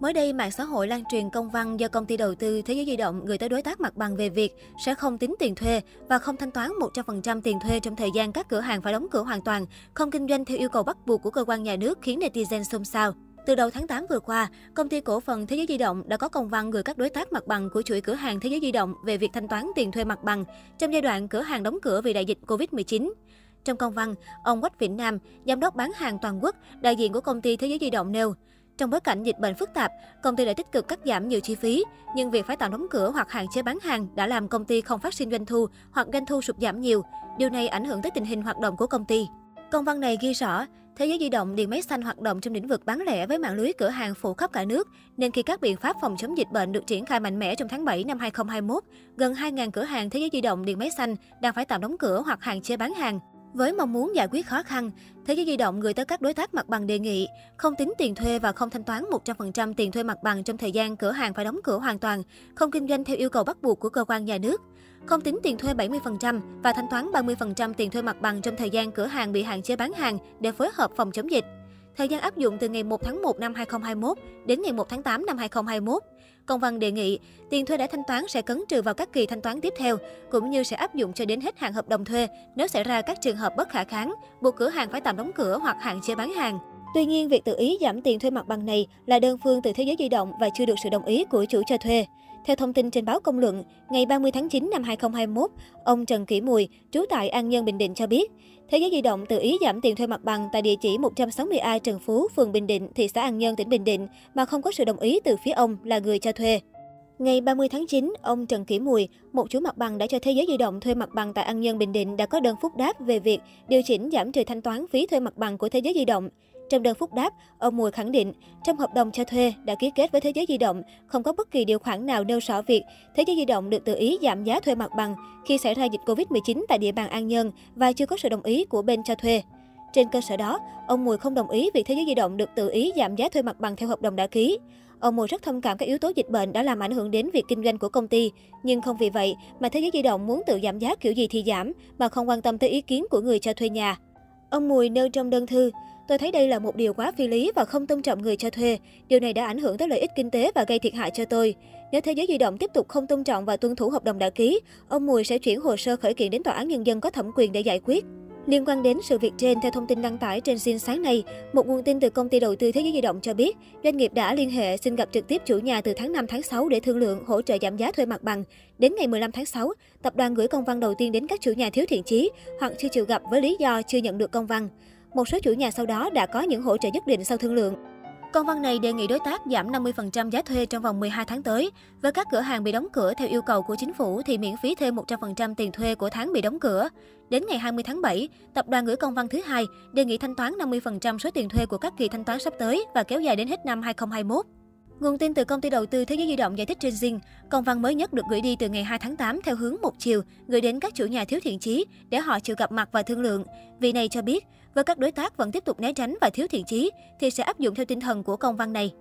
Mới đây, mạng xã hội lan truyền công văn do công ty đầu tư Thế giới di động gửi tới đối tác mặt bằng về việc sẽ không tính tiền thuê và không thanh toán 100% tiền thuê trong thời gian các cửa hàng phải đóng cửa hoàn toàn, không kinh doanh theo yêu cầu bắt buộc của cơ quan nhà nước khiến netizen xôn xao. Từ đầu tháng 8 vừa qua, công ty cổ phần Thế giới di động đã có công văn gửi các đối tác mặt bằng của chuỗi cửa hàng Thế giới di động về việc thanh toán tiền thuê mặt bằng trong giai đoạn cửa hàng đóng cửa vì đại dịch Covid-19. Trong công văn, ông Quách Vĩnh Nam, giám đốc bán hàng toàn quốc, đại diện của công ty Thế giới di động nêu, trong bối cảnh dịch bệnh phức tạp, công ty đã tích cực cắt giảm nhiều chi phí, nhưng việc phải tạm đóng cửa hoặc hạn chế bán hàng đã làm công ty không phát sinh doanh thu hoặc doanh thu sụt giảm nhiều. Điều này ảnh hưởng tới tình hình hoạt động của công ty. Công văn này ghi rõ, Thế giới di động điện máy xanh hoạt động trong lĩnh vực bán lẻ với mạng lưới cửa hàng phủ khắp cả nước, nên khi các biện pháp phòng chống dịch bệnh được triển khai mạnh mẽ trong tháng 7 năm 2021, gần 2.000 cửa hàng Thế giới di động điện máy xanh đang phải tạm đóng cửa hoặc hạn chế bán hàng. Với mong muốn giải quyết khó khăn, Thế giới di động gửi tới các đối tác mặt bằng đề nghị không tính tiền thuê và không thanh toán 100% tiền thuê mặt bằng trong thời gian cửa hàng phải đóng cửa hoàn toàn, không kinh doanh theo yêu cầu bắt buộc của cơ quan nhà nước. Không tính tiền thuê 70% và thanh toán 30% tiền thuê mặt bằng trong thời gian cửa hàng bị hạn chế bán hàng để phối hợp phòng chống dịch. Thời gian áp dụng từ ngày 1 tháng 1 năm 2021 đến ngày 1 tháng 8 năm 2021. Công văn đề nghị tiền thuê đã thanh toán sẽ cấn trừ vào các kỳ thanh toán tiếp theo, cũng như sẽ áp dụng cho đến hết hạn hợp đồng thuê nếu xảy ra các trường hợp bất khả kháng, buộc cửa hàng phải tạm đóng cửa hoặc hạn chế bán hàng. Tuy nhiên, việc tự ý giảm tiền thuê mặt bằng này là đơn phương từ thế giới di động và chưa được sự đồng ý của chủ cho thuê. Theo thông tin trên báo Công luận, ngày 30 tháng 9 năm 2021, ông Trần Kỷ Mùi, trú tại An Nhân, Bình Định cho biết, Thế giới di động tự ý giảm tiền thuê mặt bằng tại địa chỉ 160A Trần Phú, phường Bình Định, thị xã An Nhân, tỉnh Bình Định mà không có sự đồng ý từ phía ông là người cho thuê. Ngày 30 tháng 9, ông Trần Kỷ Mùi, một chủ mặt bằng đã cho Thế giới di động thuê mặt bằng tại An Nhân, Bình Định đã có đơn phúc đáp về việc điều chỉnh giảm trừ thanh toán phí thuê mặt bằng của Thế giới di động. Trong đơn phúc đáp, ông Mùi khẳng định, trong hợp đồng cho thuê đã ký kết với Thế giới di động, không có bất kỳ điều khoản nào nêu rõ việc Thế giới di động được tự ý giảm giá thuê mặt bằng khi xảy ra dịch Covid-19 tại địa bàn An Nhơn và chưa có sự đồng ý của bên cho thuê. Trên cơ sở đó, ông Mùi không đồng ý việc Thế giới di động được tự ý giảm giá thuê mặt bằng theo hợp đồng đã ký. Ông Mùi rất thông cảm các yếu tố dịch bệnh đã làm ảnh hưởng đến việc kinh doanh của công ty, nhưng không vì vậy mà Thế giới di động muốn tự giảm giá kiểu gì thì giảm, mà không quan tâm tới ý kiến của người cho thuê nhà. Ông Mùi nêu trong đơn thư, Tôi thấy đây là một điều quá phi lý và không tôn trọng người cho thuê. Điều này đã ảnh hưởng tới lợi ích kinh tế và gây thiệt hại cho tôi. Nếu Thế giới di động tiếp tục không tôn trọng và tuân thủ hợp đồng đã ký, ông Mùi sẽ chuyển hồ sơ khởi kiện đến Tòa án Nhân dân có thẩm quyền để giải quyết. Liên quan đến sự việc trên, theo thông tin đăng tải trên Xin sáng nay, một nguồn tin từ công ty đầu tư Thế giới di động cho biết, doanh nghiệp đã liên hệ xin gặp trực tiếp chủ nhà từ tháng 5 tháng 6 để thương lượng hỗ trợ giảm giá thuê mặt bằng. Đến ngày 15 tháng 6, tập đoàn gửi công văn đầu tiên đến các chủ nhà thiếu thiện chí hoặc chưa chịu gặp với lý do chưa nhận được công văn. Một số chủ nhà sau đó đã có những hỗ trợ nhất định sau thương lượng. Công văn này đề nghị đối tác giảm 50% giá thuê trong vòng 12 tháng tới. Với các cửa hàng bị đóng cửa theo yêu cầu của chính phủ thì miễn phí thêm 100% tiền thuê của tháng bị đóng cửa. Đến ngày 20 tháng 7, tập đoàn gửi công văn thứ hai đề nghị thanh toán 50% số tiền thuê của các kỳ thanh toán sắp tới và kéo dài đến hết năm 2021. Nguồn tin từ công ty đầu tư Thế giới di động giải thích trên Zing, công văn mới nhất được gửi đi từ ngày 2 tháng 8 theo hướng một chiều, gửi đến các chủ nhà thiếu thiện chí để họ chịu gặp mặt và thương lượng. Vị này cho biết, với các đối tác vẫn tiếp tục né tránh và thiếu thiện chí thì sẽ áp dụng theo tinh thần của công văn này.